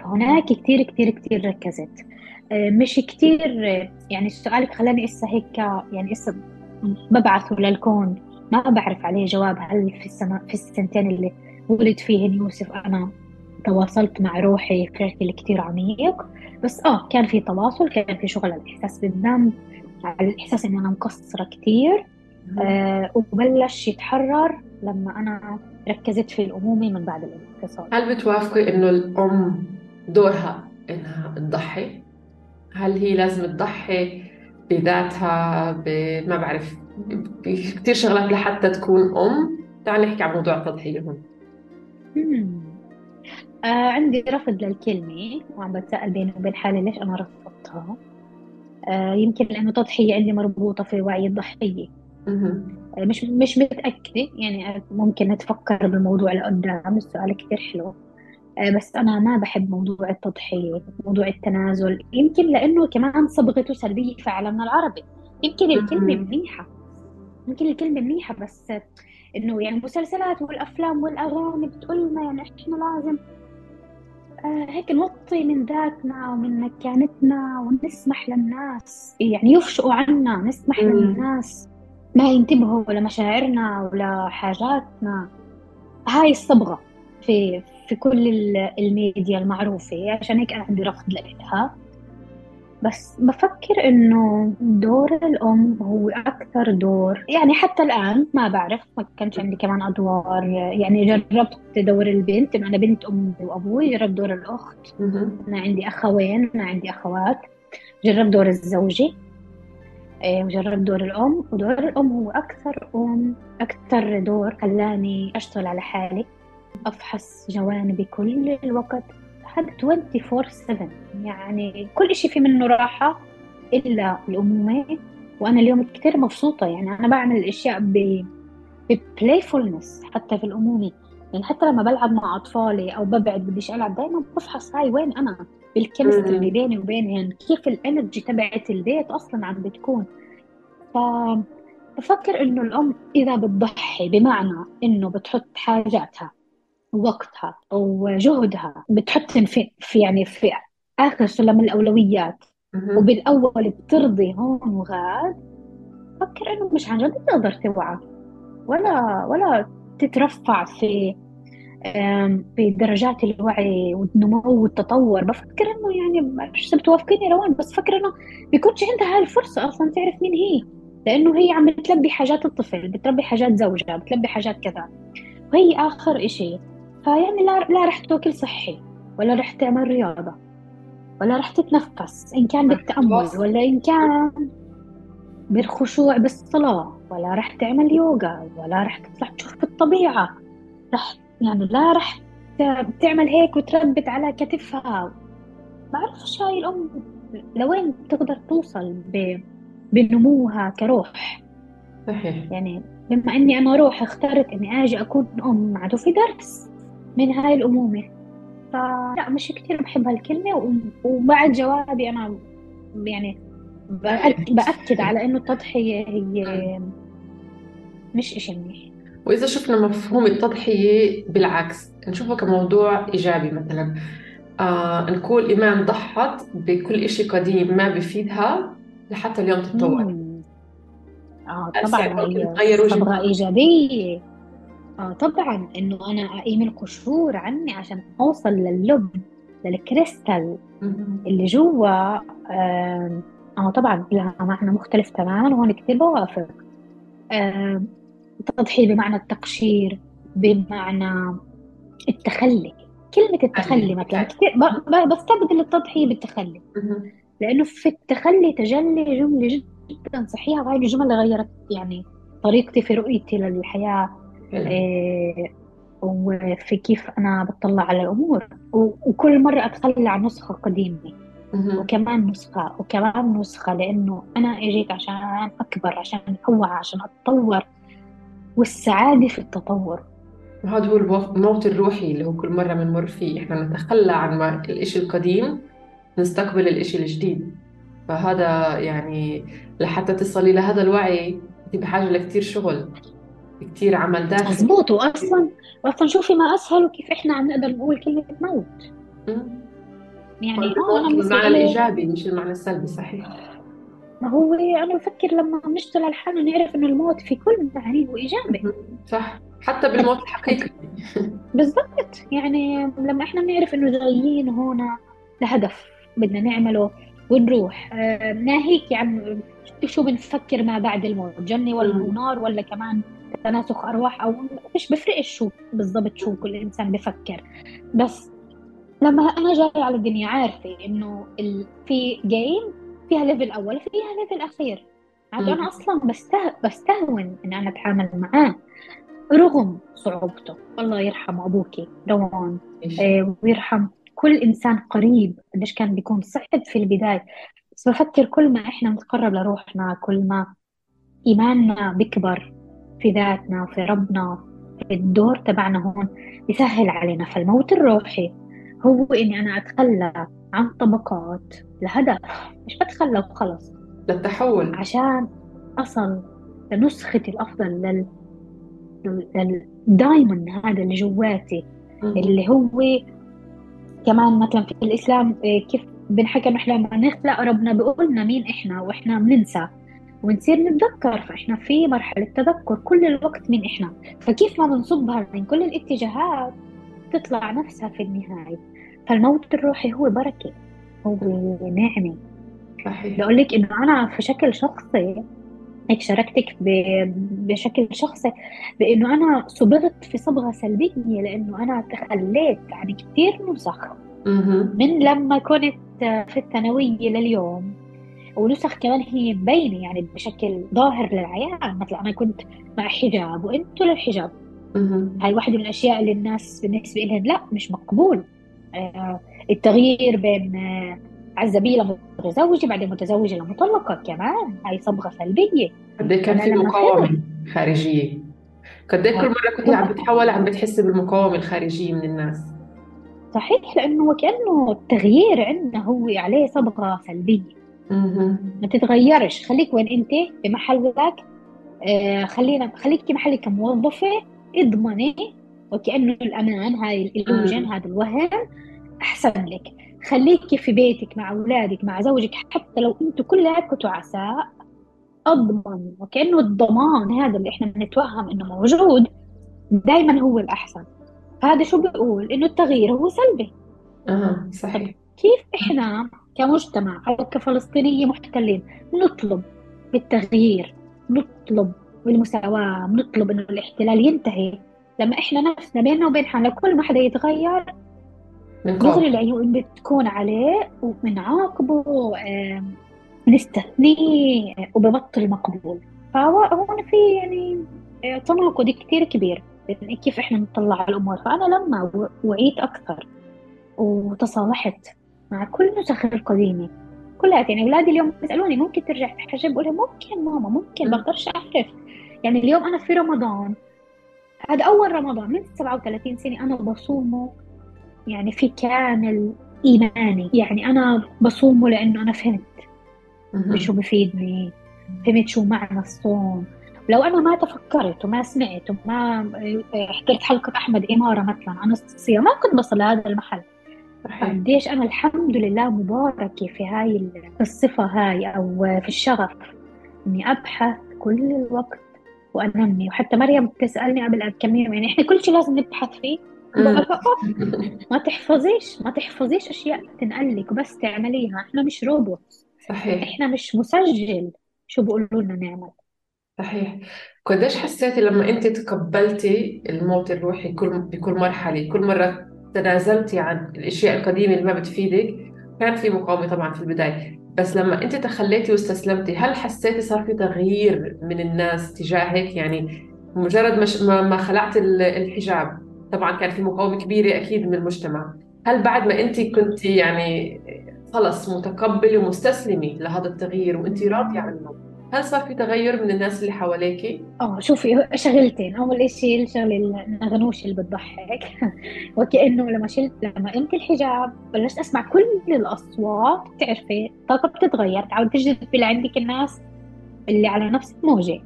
فهناك كتير كتير كتير ركزت. آه، مش كتير آه، يعني سؤالك خلاني إسا هيك يعني إسا ببعثه للكون. ما بعرف عليه جواب. هل في السنة في السنتين اللي ولد فيهن يوسف أنا تواصلت مع روحي بشكل كتير عميق؟ بس آه كان في تواصل كان في شغل على الإحساس بالذنب. على الإحساس إني أنا مقصرة كتير. آه وبلش يتحرر لما أنا ركزت في الأمومة من بعد الانفصال. هل بتوافقي إنه الأم دورها إنها تضحي؟ هل هي لازم تضحي بذاتها؟ ب... ما بعرف. كثير شغلات لحتى تكون أم؟ تعال نحكي عن موضوع التضحية هون. آه عندي رفض للكلمة وعم بتسأل بيني وبين حالي ليش أنا رفضتها. يمكن لأنه تضحية عندي مربوطة في وعي الضحية. مهم. آه، مش مش متأكدة يعني ممكن نتفكر بالموضوع لقدام السؤال كتير حلو. آه، بس أنا ما بحب موضوع التضحية موضوع التنازل. يمكن لأنه كمان صبغته سلبية في عالمنا العربي. يمكن الكلمة مهم. منيحة. يمكن الكلمة منيحة بس إنه يعني المسلسلات والأفلام والأغاني بتقول لنا يعني إحنا لازم آه هيك نوطي من ذاتنا ومن مكانتنا ونسمح للناس. يعني يفشقوا عنا نسمح مم. للناس ما ينتبهوا لمشاعرنا ولا حاجاتنا. هاي الصبغة في في كل ال- الميديا المعروفة عشان هيك أنا عندي رفض لها بس بفكر إنه دور الأم هو أكثر دور. يعني حتى الآن ما بعرف ما كانش عندي كمان أدوار. يعني جربت دور البنت إنه أنا بنت أمي وأبوي جربت دور الأخت. أنا عندي أخوين أنا عندي أخوات. جربت دور الزوجة إيه، وجربت دور الأم. ودور الأم هو أكثر أم أكثر دور خلاني أشتغل على حالي. أفحص جوانبي كل الوقت. هذا 24/7 يعني كل إشي في منه راحة إلا الأمومة. وأنا اليوم كتير مبسوطة. يعني أنا بعمل الأشياء ب ب playfulness حتى في الأمومة. يعني حتى لما بلعب مع أطفالي أو ببعد بديش ألعب دايما بفحص هاي وين أنا؟ بال chemistry اللي. بيني وبينهم. كيف ال energy تبعت البيت أصلا عم بتكون. فبفكر إنه الأم إذا بتضحي بمعنى إنه بتحط حاجاتها وقتها وجهدها بتحطهم في, في يعني في آخر سلم الأولويات. مهم. وبالأول بترضي هون وغاد بفكر إنه مش عن جد بتقدر توعى. ولا ولا تترفع في في درجات الوعي والنمو والتطور. بفكر إنه يعني مش بتوافقيني روان بس فكر إنه بيكونش عندها هاي الفرصة أصلا تعرف مين هي. لأنه هي عم بتلبي حاجات الطفل بتلبي حاجات زوجها بتلبي حاجات كذا. وهي آخر إشي فيعني لا لا رح تاكل صحي ولا رح تعمل رياضة ولا رح تتنفس إن كان بالتأمل تواصل. ولا إن كان بالخشوع بالصلاة ولا رح تعمل يوغا ولا رح تطلع تشوف الطبيعة. رح يعني لا رح تعمل هيك وتربت على كتفها. بعرفش هاي الأم لوين بتقدر توصل ب- بنموها كروح؟ صحيح. يعني بما إني أنا روح اخترت إني آجي أكون أم عدو في درس. من هاي الأمومة. فلا مش كثير بحب هالكلمة و- وبعد جوابي أنا يعني بأك- بأكد على إنه التضحية هي مش إشي منيح. وإذا شفنا مفهوم التضحية بالعكس نشوفه كموضوع إيجابي مثلا. آه نقول إيمان ضحت بكل إشي قديم ما بفيدها لحتى اليوم تتطور. آه هسه طبعا هي تغير وجهة آه طبعا إنه أنا أقيم القشور عني عشان أوصل للب للكريستال. اللي جوا آه طبعا لها معنى مختلف تماما وهون كثير بوافق آم، التضحية بمعنى التقشير بمعنى التخلي كلمة التخلي مثلا كثير بستبدل التضحية بالتخلي. لأنه في التخلي تجلي جملة جدا صحيحة وهي الجمل اللي غيرت يعني طريقتي في رؤيتي للحياة وفي كيف أنا بطلع على الأمور. و- وكل مرة أتخلى عن نسخة قديمة. مهم. وكمان نسخة وكمان نسخة لأنه أنا إجيت عشان أكبر عشان أوعى عشان أتطور. والسعادة في التطور. وهذا هو الموت الروحي اللي هو كل مرة بنمر فيه. إحنا نتخلى عن الإشي القديم نستقبل الإشي الجديد. فهذا يعني لحتى تصلي لهذا الوعي أنت بحاجة لكتير شغل. كتير عمل داخلي مزبوط وأصلا وأصلا شوفي ما أسهل وكيف إحنا عم نقدر نقول كلمة موت. يعني آه أنا بالمعنى الإيجابي مش المعنى السلبي صحيح. ما هو أنا بفكر لما بنشتغل على حالنا نعرف إنه الموت في كل معانيه وإيجابي مهم. صح. حتى بالموت الحقيقي. بالضبط. يعني لما إحنا بنعرف إنه جايين هون لهدف بدنا نعمله ونروح آه، ناهيك عن شو بنفكر ما بعد الموت؟ جنة ولا. نار ولا كمان تناسخ أرواح أو مش بفرقش شو بالضبط شو كل إنسان بفكر. بس لما أنا جاي على الدنيا عارفة إنه ال... في game فيها level أول وفيها level أخير. عاد مم. أنا أصلا بسته... بستهون إن أنا أتعامل معاه. رغم صعوبته. الله يرحم أبوكي روان. آه، ويرحم كل إنسان قريب. قديش كان بيكون صعب في البداية. بس بفكر كل ما إحنا نتقرب لروحنا كل ما إيماننا بيكبر في ذاتنا في ربنا في الدور تبعنا هون بيسهل علينا. فالموت الروحي هو إني أنا أتخلى عن طبقات لهدف مش بتخلى وخلص. للتحول. عشان أصل لنسختي الأفضل لل للدايموند هذا اللي جواتي اللي هو كمان مثلا في الإسلام إيه، كيف بنحكى إنه إحنا لما نخلق ربنا بيقول لنا مين إحنا وإحنا بننسى. ونصير نتذكر فإحنا في مرحلة تذكر كل الوقت مين إحنا. فكيف ما بنصبها من كل الاتجاهات تطلع نفسها في النهاية. فالموت الروحي هو بركة هو نعمة. صحيح. بقول لك إنه أنا في شكل شخصي هيك شاركتك بشكل شخصي بإنه أنا صبغت في صبغة سلبية لإنه أنا تخليت عن كثير نسخ من لما كنت في الثانوية لليوم ونسخ كمان هي مبينه يعني بشكل ظاهر للعيان. مثلا أنا كنت مع حجاب وإنتوا للحجاب. هاي واحدة من الأشياء اللي الناس بالنسبة لهم لا مش مقبول. آه التغيير بين آه عزبية لمتزوجة بعدين متزوجة لمطلقة كمان. هاي صبغة سلبية. قد إيه كان في مقاومة خارجية؟ قد إيه كل مرة كنت عم بتحول عم بتحسي بالمقاومة الخارجية من الناس؟ صحيح لأنه وكأنه التغيير عندنا هو عليه صبغة سلبية. ما تتغيرش. خليك وين أنت بمحلك آه خلينا خليكي محلك كموظفة. اضمني. وكأنه الأمان هاي الإلوجن هذا الوهم. أحسن لك. خليكي في بيتك مع أولادك مع زوجك. حتى لو أنتوا كلكم تعساء أضمن. وكأنه الضمان هذا اللي إحنا بنتوهم إنه موجود دائما هو الأحسن. هذا شو بيقول؟ إنه التغيير هو سلبي. أه صحيح. كيف إحنا كمجتمع أو كفلسطينية محتلين. نطلب بالتغيير نطلب بالمساواة نطلب إنه الاحتلال ينتهي. لما إحنا نفسنا بيننا وبين حالنا كل ما حدا يتغير دغري العيون بتكون عليه وبنعاقبه بنستثنيه وببطل مقبول. فهون في يعني آه، تناقض كثير كبير بين كيف إحنا بنطلع على الأمور. فأنا لما وعيت أكثر وتصالحت مع كل نسخ القديمه كلها يعني أولادي اليوم بيسألوني ممكن ترجع تحجب؟ بقول ممكن ماما ممكن بقدرش أعرف. يعني اليوم أنا في رمضان. هذا أول رمضان من 37 سنة أنا بصومه. يعني في كامل إيماني. يعني أنا بصومه لأنه أنا فهمت شو بفيدني فهمت شو معنى الصوم. لو أنا ما تفكرت وما سمعت وما حضرت حلقة أحمد إمارة مثلا عن الصيام ما كنت بصل لهذا المحل. قديش أنا الحمد لله مباركة في هاي الصفة هاي أو في الشغف. إني أبحث كل الوقت وأنمي. وحتى مريم بتسألني قبل كم يوم يعني إحنا كل شيء لازم نبحث فيه. ما تحفظيش ما تحفظيش أشياء تنقلك وبس تعمليها. إحنا مش روبوت. صحيح. إحنا مش مسجل. شو بيقولوا لنا نعمل؟ صحيح. قديش حسيتي لما انت تقبلتي الموت الروحي كل بكل مرحلة كل مرة تنازلتي عن الأشياء القديمة اللي ما بتفيدك. كان في مقاومة طبعا في البداية. بس لما أنت تخليتي واستسلمتي هل حسيتي صار في تغيير من الناس تجاهك؟ يعني مجرد ما ما خلعت الحجاب. طبعا كان في مقاومة كبيرة أكيد من المجتمع. هل بعد ما أنت كنت يعني خلص متقبلة ومستسلمة لهذا التغيير وأنت راضية عنه؟ هل صار في تغير من الناس اللي حواليك؟ آه شوفي شغلتين. أول شيء الشغله النغنوش اللي بتضحك. وكأنه لما شلت لما قمت الحجاب بلشت أسمع كل الأصوات. بتعرفي الطاقه بتتغير. تعود تجذب لعندك الناس اللي على نفس الموجه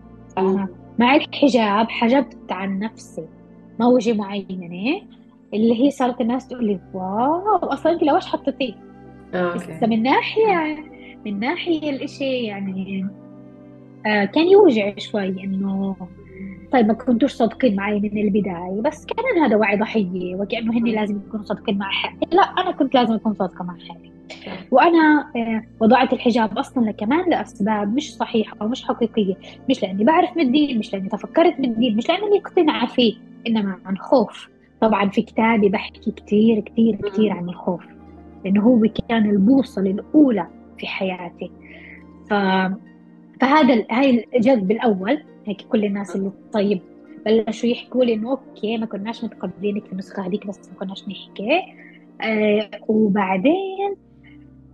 مع الحجاب حجبت عن نفسي موجة معينة اللي هي صارت الناس تقول لي واو أصلا أنت لوش حطيتيه؟ بس من ناحية من ناحية الإشي يعني آه كان يوجع شوي إنه طيب ما كنتوش صادقين معي من البداية بس كان هذا وعي ضحية وكأنه هن لازم يكونوا صادقين مع حالي. لا أنا كنت لازم أكون صادقة مع حالي. وأنا آه وضعت الحجاب أصلا كمان لأسباب مش صحيحة أو مش حقيقية مش لأني بعرف من الدين مش لأني تفكرت من الدين مش لأني مقتنعة فيه إنما عن خوف. طبعا في كتابي بحكي كتير كتير كتير عن الخوف لأنه هو كان البوصلة الأولى في حياتي. ف... فهذا هاي الجذب الأول هيك كل الناس اللي طيب بلشوا يحكوا لي إنه okay ما كناش متقبلينك في النسخة هذيك بس ما كناش نحكي. آه وبعدين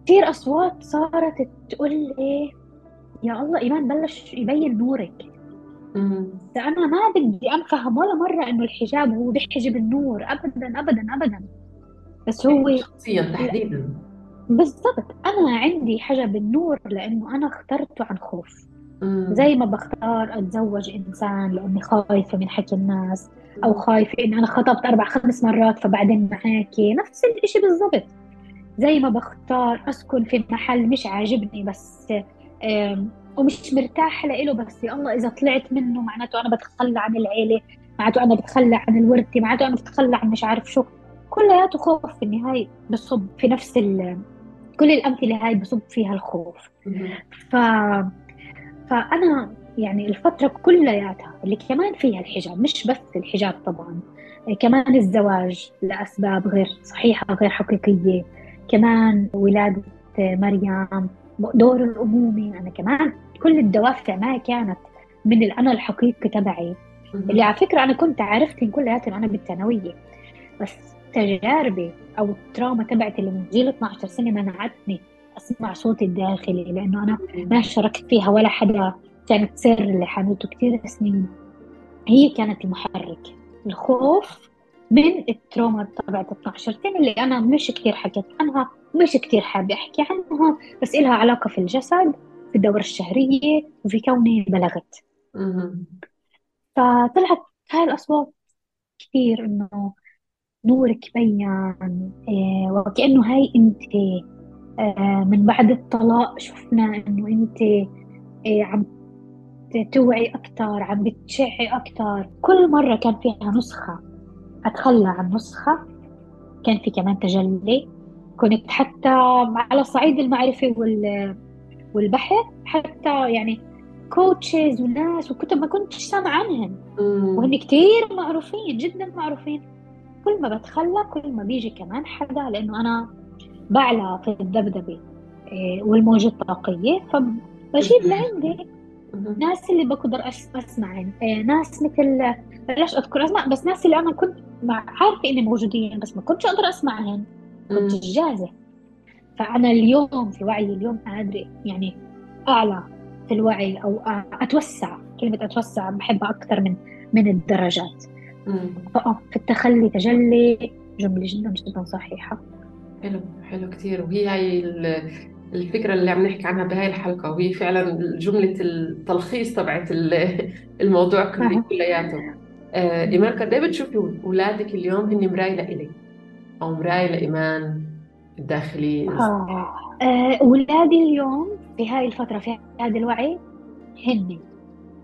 كثير أصوات صارت تقول لي يا الله إيمان بلش يبين نورك. أنا ما بدي أفهم ولا مرة إنه الحجاب هو بيحجب النور أبدا أبدا أبدا. بس هو شخصيا تحديدا. بالضبط. أنا عندي حجب النور لأنه أنا اخترته عن خوف. مم. زي ما بختار أتزوج إنسان لأني خايفة من حكي الناس أو خايفة إني أنا خطبت أربع خمس مرات فبعدين معاكي. نفس الإشي بالضبط. زي ما بختار أسكن في محل مش عاجبني بس ومش مرتاحة له بس يا الله إذا طلعت منه معناته أنا بتخلى عن العيلة معناته أنا بتخلى عن الورثة معناته أنا بتخلى عن مش عارف شو. كلياته خوف في النهاية بصب في نفس ال كل الأمثلة هاي بصب فيها الخوف. ف... فأنا يعني الفترة كلياتها اللي كمان فيها الحجاب مش بس الحجاب طبعا كمان الزواج لأسباب غير صحيحة غير حقيقية كمان ولادة مريم دور الأمومة أنا كمان كل الدوافع ما كانت من الأنا الحقيقي تبعي. اللي على فكرة أنا كنت عرفتهم كلياتهم أنا بالثانوية بس تجاربي أو التراuma تبعتي اللي من جيل 12 سنة منعتني أسمع صوتي الداخلي لأنه أنا ما شاركت فيها ولا حدا. كانت سر اللي حملته كثير سنين. هي كانت المحرك. الخوف من التروما تبعت 12 سنة اللي أنا مش كثير حكيت عنها مش كثير حابة أحكي عنها بس إلها علاقة في الجسد في الدورة الشهرية وفي كوني بلغت. فطلعت هاي الأصوات كثير إنه نورك بين إيه وكأنه هاي أنت آه من بعد الطلاق شفنا إنه أنت إيه عم توعي أكثر عم بتشعي أكثر كل مرة كان فيها نسخة أتخلى عن نسخة كان في كمان تجلي. كنت حتى على صعيد المعرفة وال والبحث حتى يعني كوتشز وناس وكتب ما كنتش سامعة عنهم. وهن كتير معروفين جدا معروفين. كل ما بتخلى كل ما بيجي كمان حدا لأنه أنا بعلى في الذبذبة إيه، والموجة الطاقية فبجيب لعندي. ناس اللي بقدر أسمع إيه، ناس مثل بلاش أذكر أسماء بس ناس اللي أنا كنت مع- عارفة إني موجودين بس ما كنتش أقدر أسمعهم كنت مم. جاهزة فأنا اليوم في وعي اليوم قادرة يعني أعلى في الوعي أو أ- أتوسع كلمة أتوسع بحبها أكثر من من الدرجات مم. فأه في التخلي تجلي جملة جدا جدا صحيحة حلو حلو كتير وهي هاي ال- الفكرة اللي عم نحكي عنها بهاي الحلقة وهي فعلا جملة التلخيص تبعت ال- الموضوع. كلياته آه، إيمان قد إيه بتشوفي أولادك اليوم هن مراية لإلك أو مراية لإيمان الداخلي آه. آه، أولادي اليوم في هاي الفترة في هذا الوعي هن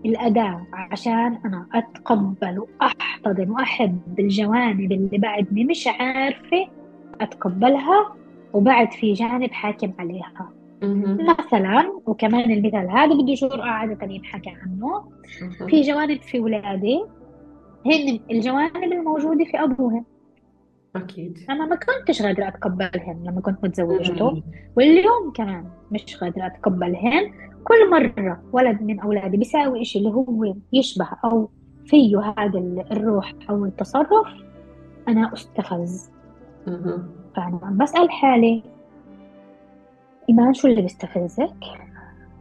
الأداة عشان أنا أتقبل وأحتضن وأحب الجوانب اللي بعدني مش عارفة أتقبلها وبعد في جانب حاكم عليها. مثلا وكمان المثال هذا بده جرأة عادة ينحكى عنه. في جوانب في ولادي هن الجوانب الموجودة في أبوهم أكيد أنا ما كنتش قادرة أتقبلهم لما كنت متزوجته. واليوم كمان مش قادرة أتقبلهن كل مرة ولد من أولادي بيساوي إشي اللي هو يشبه أو فيه هذا الروح أو التصرف أنا أستفز. فأنا بسأل حالي إيمان شو اللي بيستفزك؟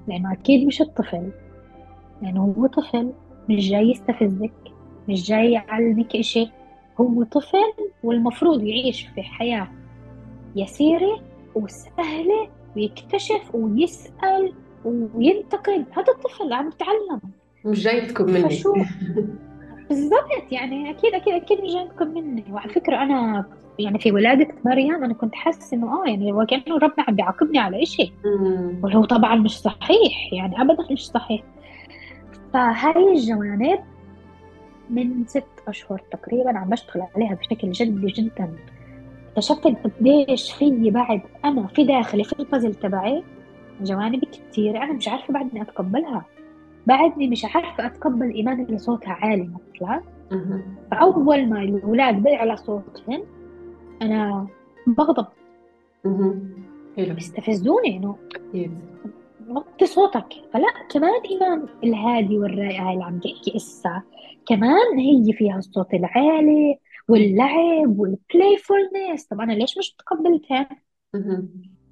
لأنه أكيد مش الطفل لأنه هو طفل مش جاي يستفزك مش جاي يعلمك إشي هو طفل والمفروض يعيش في حياة يسيرة وسهلة ويكتشف ويسأل وينتقد. هذا الطفل عم يتعلم. مش جايتكم مني. فشو؟ بالضبط يعني أكيد أكيد أكيد مش جايتكم مني. وعلى فكرة أنا يعني في ولادة مريم أنا كنت حاسة إنه آه يعني وكانه ربنا عم بيعاقبني على إشي. مم. وهو طبعا مش صحيح يعني ابدا مش صحيح. فهاي الجوانب من ست أشهر تقريبا عم بشتغل عليها بشكل جدي جدا. اكتشفت قديش في بعد أنا في داخلي في البازل تبعي جوانب كتير أنا مش عارفة بعدني أتقبلها. بعدني مش عارفة أتقبل إيمان اللي صوتها عالي مثلا. فأول ما الأولاد بيعلى صوتهم أنا بغضب. بيستفزوني إنه أكيد وطي صوتك. فلا كمان إيمان الهادي والرائع اللي عم تحكي إسا كمان هي فيها الصوت العالي واللعب والبلايفولنس طب أنا ليش مش متقبلتها.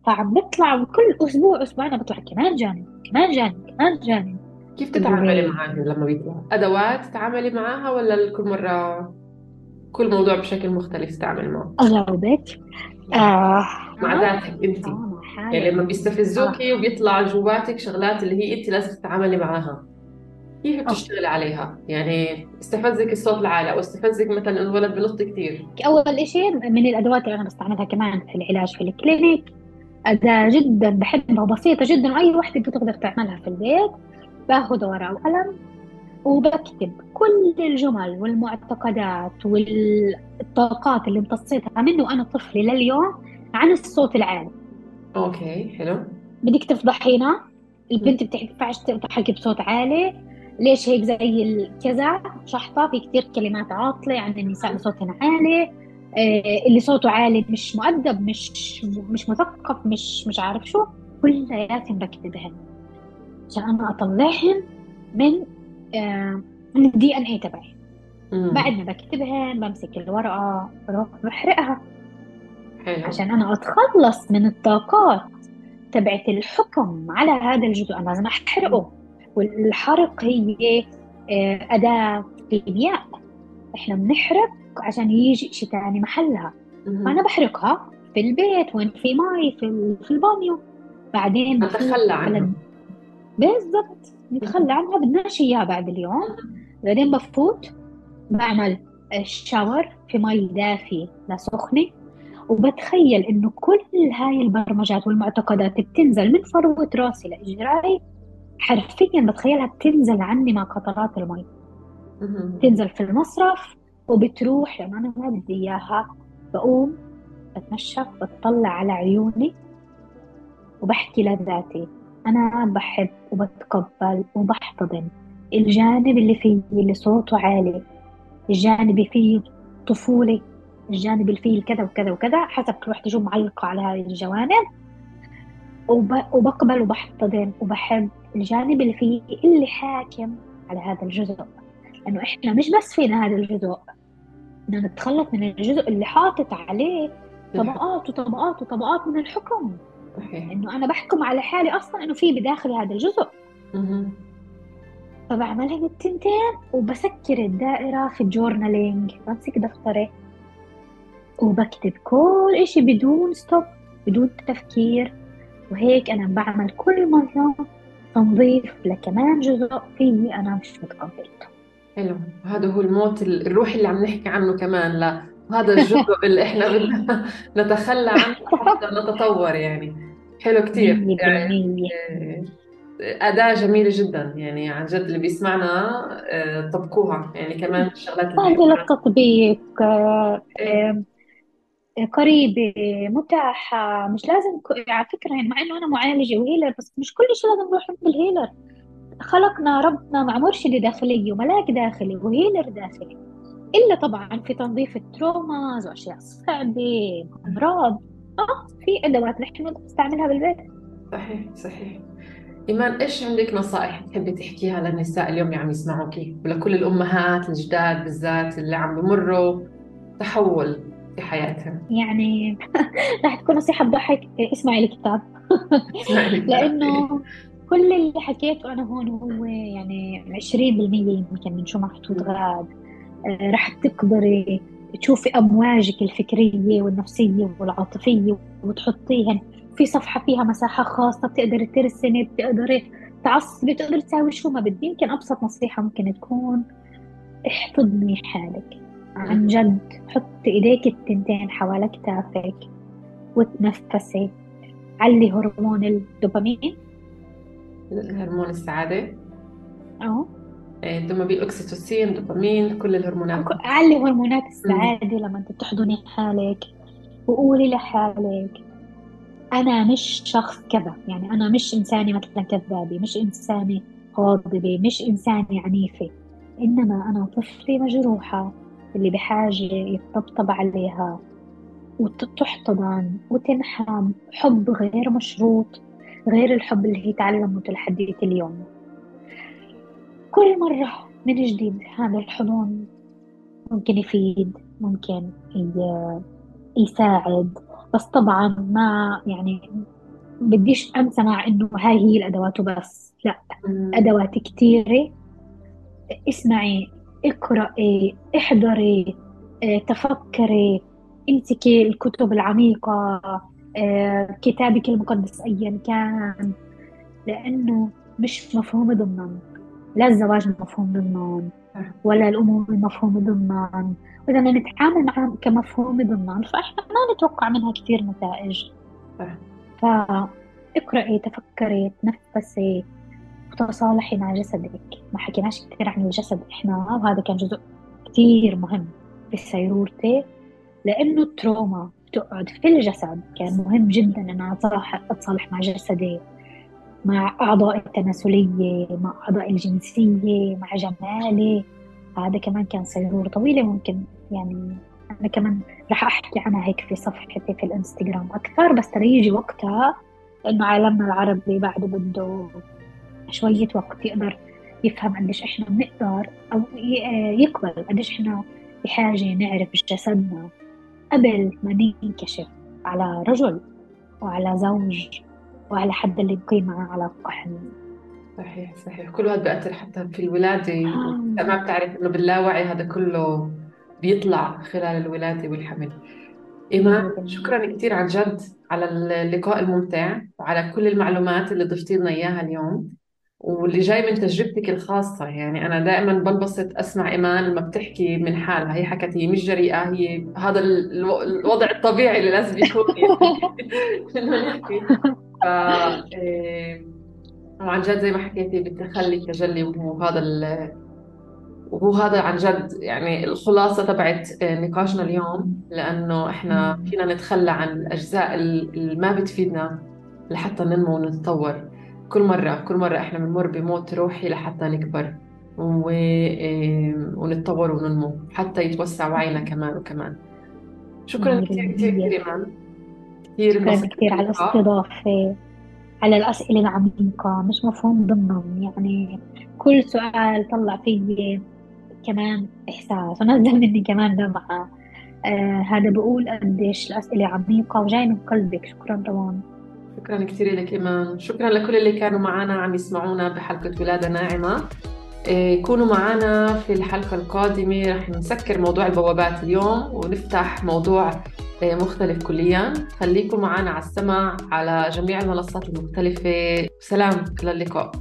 فعم بطلع كل أسبوع أسبوعين بطلع كمان جانب كمان جانب كمان جانب. كيف تتعاملي معاهم لما بيطلعوا؟ أدوات تتعاملي معاها ولا كل مرة كل موضوع بشكل مختلف تتعامل معه؟ اجاوبك آه. مع ذاتك انت. آه،. يعني لما بيستفزوكي وبيطلع جواتك شغلات اللي هي انت لازم تتعاملي معاها. كيف بتشتغلي عليها؟ يعني استفزك الصوت العالي أو استفزك مثلا الولد بنط كثير أول شيء من الأدوات اللي أنا بستعملها كمان في العلاج في الكلينيك أداة جدا بحبها بسيطة جدا وأي وحدة بتقدر تعملها في البيت باخذ ورقة وقلم وبكتب كل الجمل والمعتقدات والطاقات اللي امتصيتها منه وأنا طفلي لليوم عن الصوت العالي. أوكي حلو. بدك تفضحينا؟ البنت بتنفعش تحكي بصوت عالي؟ ليش هيك زي الكذا شحطة في كثير كلمات عاطلة عن النساء بصوت عالي. آه، اللي صوته عالي مش مؤدب مش مش مثقف مش مش عارف شو. كلياتهم بكتبهن عشان أنا اطلعهن من آه، من الدي ان اي تبعي. بعد ما بكتبهن بمسك الورقة بروح بحرقها. حلو. عشان أنا أتخلص من الطاقات تبعت الحكم على هذا الجزء. أنا لازم أحرقه. والحرق هي آه، أداة كيمياء إحنا بنحرق عشان يجي شيء ثاني محلها. فأنا بحرقها في البيت وين في مي في في البانيو. بعدين نتخلى عنها. بالضبط نتخلى عنها. بدناش إياها بعد اليوم. بعدين بفوت بعمل ال shower في مي دافية لا سخنة. وبتخيل إنه كل هاي البرمجات والمعتقدات بتنزل من فروة راسي لإجري حرفيا بتخيلها بتنزل عني مع قطرات المي. بتنزل في المصرف وبتروح لما أنا ما بدي إياها بقوم بتنشف بتطلع على عيوني وبحكي لذاتي أنا بحب وبتقبل وبحتضن الجانب اللي فيه اللي صوته عالي الجانب اللي فيه طفولة الجانب اللي فيه الكذا وكذا وكذا حسب كل وحدة شو معلقة على هذه الجوانب. وبقبل وبحتضن وبحب الجانب اللي فيه اللي حاكم على هذا الجزء. لأنه إحنا مش بس فينا هذا الجزء بدنا نتخلص من الجزء اللي حاطط عليه طبقات وطبقات وطبقات من الحكم. صحيح. إنه أنا بحكم على حالي أصلا إنه في بداخلي هذا الجزء. فبعملها التنتين وبسكر الدائرة في الجورنالينج. بمسك دفتري وبكتب كل إشي بدون ستوب بدون تفكير. وهيك أنا بعمل كل مرة تنظيف لكمان جزء فيي أنا مش متقبلته حلو. هذا هو الموت ال- الروحي اللي عم نحكي عنه كمان لا. وهذا الجزء اللي إحنا بدنا نتخلى عنه حتى نتطور يعني. حلو كثير يعني آه، أداة جميلة جدا. يعني عن جد اللي بيسمعنا آه، طبقوها. يعني كمان الشغلات اللي للتطبيق قريبة متاحة مش لازم ك... على فكرة يعني مع إنه أنا معالجة و healer بس مش كل شيء لازم نروح عند ال healer خلقنا ربنا مع مرشدة داخلية وملاك داخلي و healer داخلي. إلا طبعا في تنظيف ال traumas وأشياء صعبة أمراض. آه في أدوات نحن نستعملها بالبيت. صحيح صحيح. إيمان إيش عندك نصائح تحبي تحكيها للنساء اليوم اللي عم يسمعوكي؟ ولكل الأمهات الجداد بالذات اللي عم بمروا؟ تحول. في حياتهم يعني راح تكون نصيحة تضحك اسمعي الكتاب. لأنه كل اللي حكيته أنا هون هو يعني 20% يمكن من شو محطوط غاد. آه، رح تقدري تشوفي أمواجك الفكرية والنفسية والعاطفية وتحطيهن في صفحة فيها مساحة خاصة. بتقدري ترسمي بتقدري تعصبي بتقدري تساوي شو ما بدي. يمكن أبسط نصيحة ممكن تكون احتضني حالك. عن جد. حطي إيديك التنتين حوالي كتافك وتنفسي. علي هرمون الدوبامين. هرمون السعادة. آه إيه، الدوبامين الأكسيتوسين دوبامين كل الهرمونات. علي هرمونات السعادة لما أنت بتحضني حالك وقولي لحالك. أنا مش شخص كذا. يعني أنا مش إنسانة مثلا كذابة مش إنسانة غاضبة مش إنسانة عنيفة. إنما أنا طفلة مجروحة. اللي بحاجة يطبطب عليها وتحتضن وتنحم. حب غير مشروط غير الحب اللي هي تعلمته لحد اليوم. كل مرة من جديد هذا الحضن ممكن يفيد ممكن يساعد. بس طبعا ما يعني بديش أنسى مع إنه هاي هي الأدوات وبس. لا أدوات كتيرة. اسمعي اقرأي احضري آه، تفكري. امسكي الكتب العميقة آه، كتابك المقدس أيا كان لأنه مش مفهوم ضمنا لا الزواج مفهوم ضمن ولا الأمور مفهوم ضمن. وإذا نتعامل معها كمفهوم ضمن فإحنا ما نتوقع منها كثير نتائج. فاقرأي تفكري تنفسي. وتصالحي مع جسدك. ما حكيناش كثير عن الجسد. إحنا وهذا كان جزء كثير مهم في سيرورتي لأنه ال trauma بتقعد في الجسد كان مهم جدا أن أتصالح مع جسدي مع أعضاء التناسلية مع أعضاء الجنسية مع جمالي. هذا كمان كان سيرورة طويلة ممكن يعني أنا كمان رح أحكي عنها هيك في صفحتي في الإنستغرام أكثر بس ترى يجي وقتها لأنه عالمنا العربي بعده بده شوية وقت يقدر يفهم قديش إحنا بنقدر أو يقبل قديش إحنا بحاجة نعرف جسدنا قبل ما ننكشف على رجل وعلى زوج وعلى حد اللي بقيم معه علاقة حميمة صحيح صحيح. كل هذا بيأثر حتى في الولادة. آه. ما بتعرف إنه باللاوعي هذا كله بيطلع خلال الولادة والحمل. إيمان شكرا كثير عن جد على اللقاء الممتع وعلى كل المعلومات اللي ضفتي لنا إياها اليوم. واللي جاي من تجربتك الخاصة. يعني أنا دائما بنبسط أسمع إيمان لما بتحكي من حالها. هي حكت هي مش جريئة هي هذا الوضع الطبيعي اللي لازم يكون. يعني وعن جد زي ما حكيتي بالتخلي التجلي وهو هذا وهو هذا عن جد يعني الخلاصة تبعت نقاشنا اليوم. لأنه إحنا فينا نتخلى عن الأجزاء اللي ما بتفيدنا لحتى ننمو ونتطور. كل مرة كل مرة إحنا بنمر بموت روحي لحتى نكبر و... ونتطور وننمو حتى يتوسع وعينا كمان وكمان. شكرا كثير كثير كثير إيمان كثير شكرا كثير على الاستضافة على الأسئلة العميقة مش مفهوم ضمنهم يعني كل سؤال طلع فيي كمان إحساس ونزل مني كمان دمعة. آه هذا بقول قديش الأسئلة عميقة وجاي من قلبك. شكرا روان. شكرا كثير لك إيمان. شكرا لكل اللي كانوا معنا عم يسمعونا بحلقة ولادة ناعمة. إيه، كونوا معنا في الحلقة القادمة. رح نسكر موضوع البوابات اليوم ونفتح موضوع إيه، مختلف كليا. خليكم معنا على السمع على جميع المنصات المختلفة. سلام إلى اللقاء.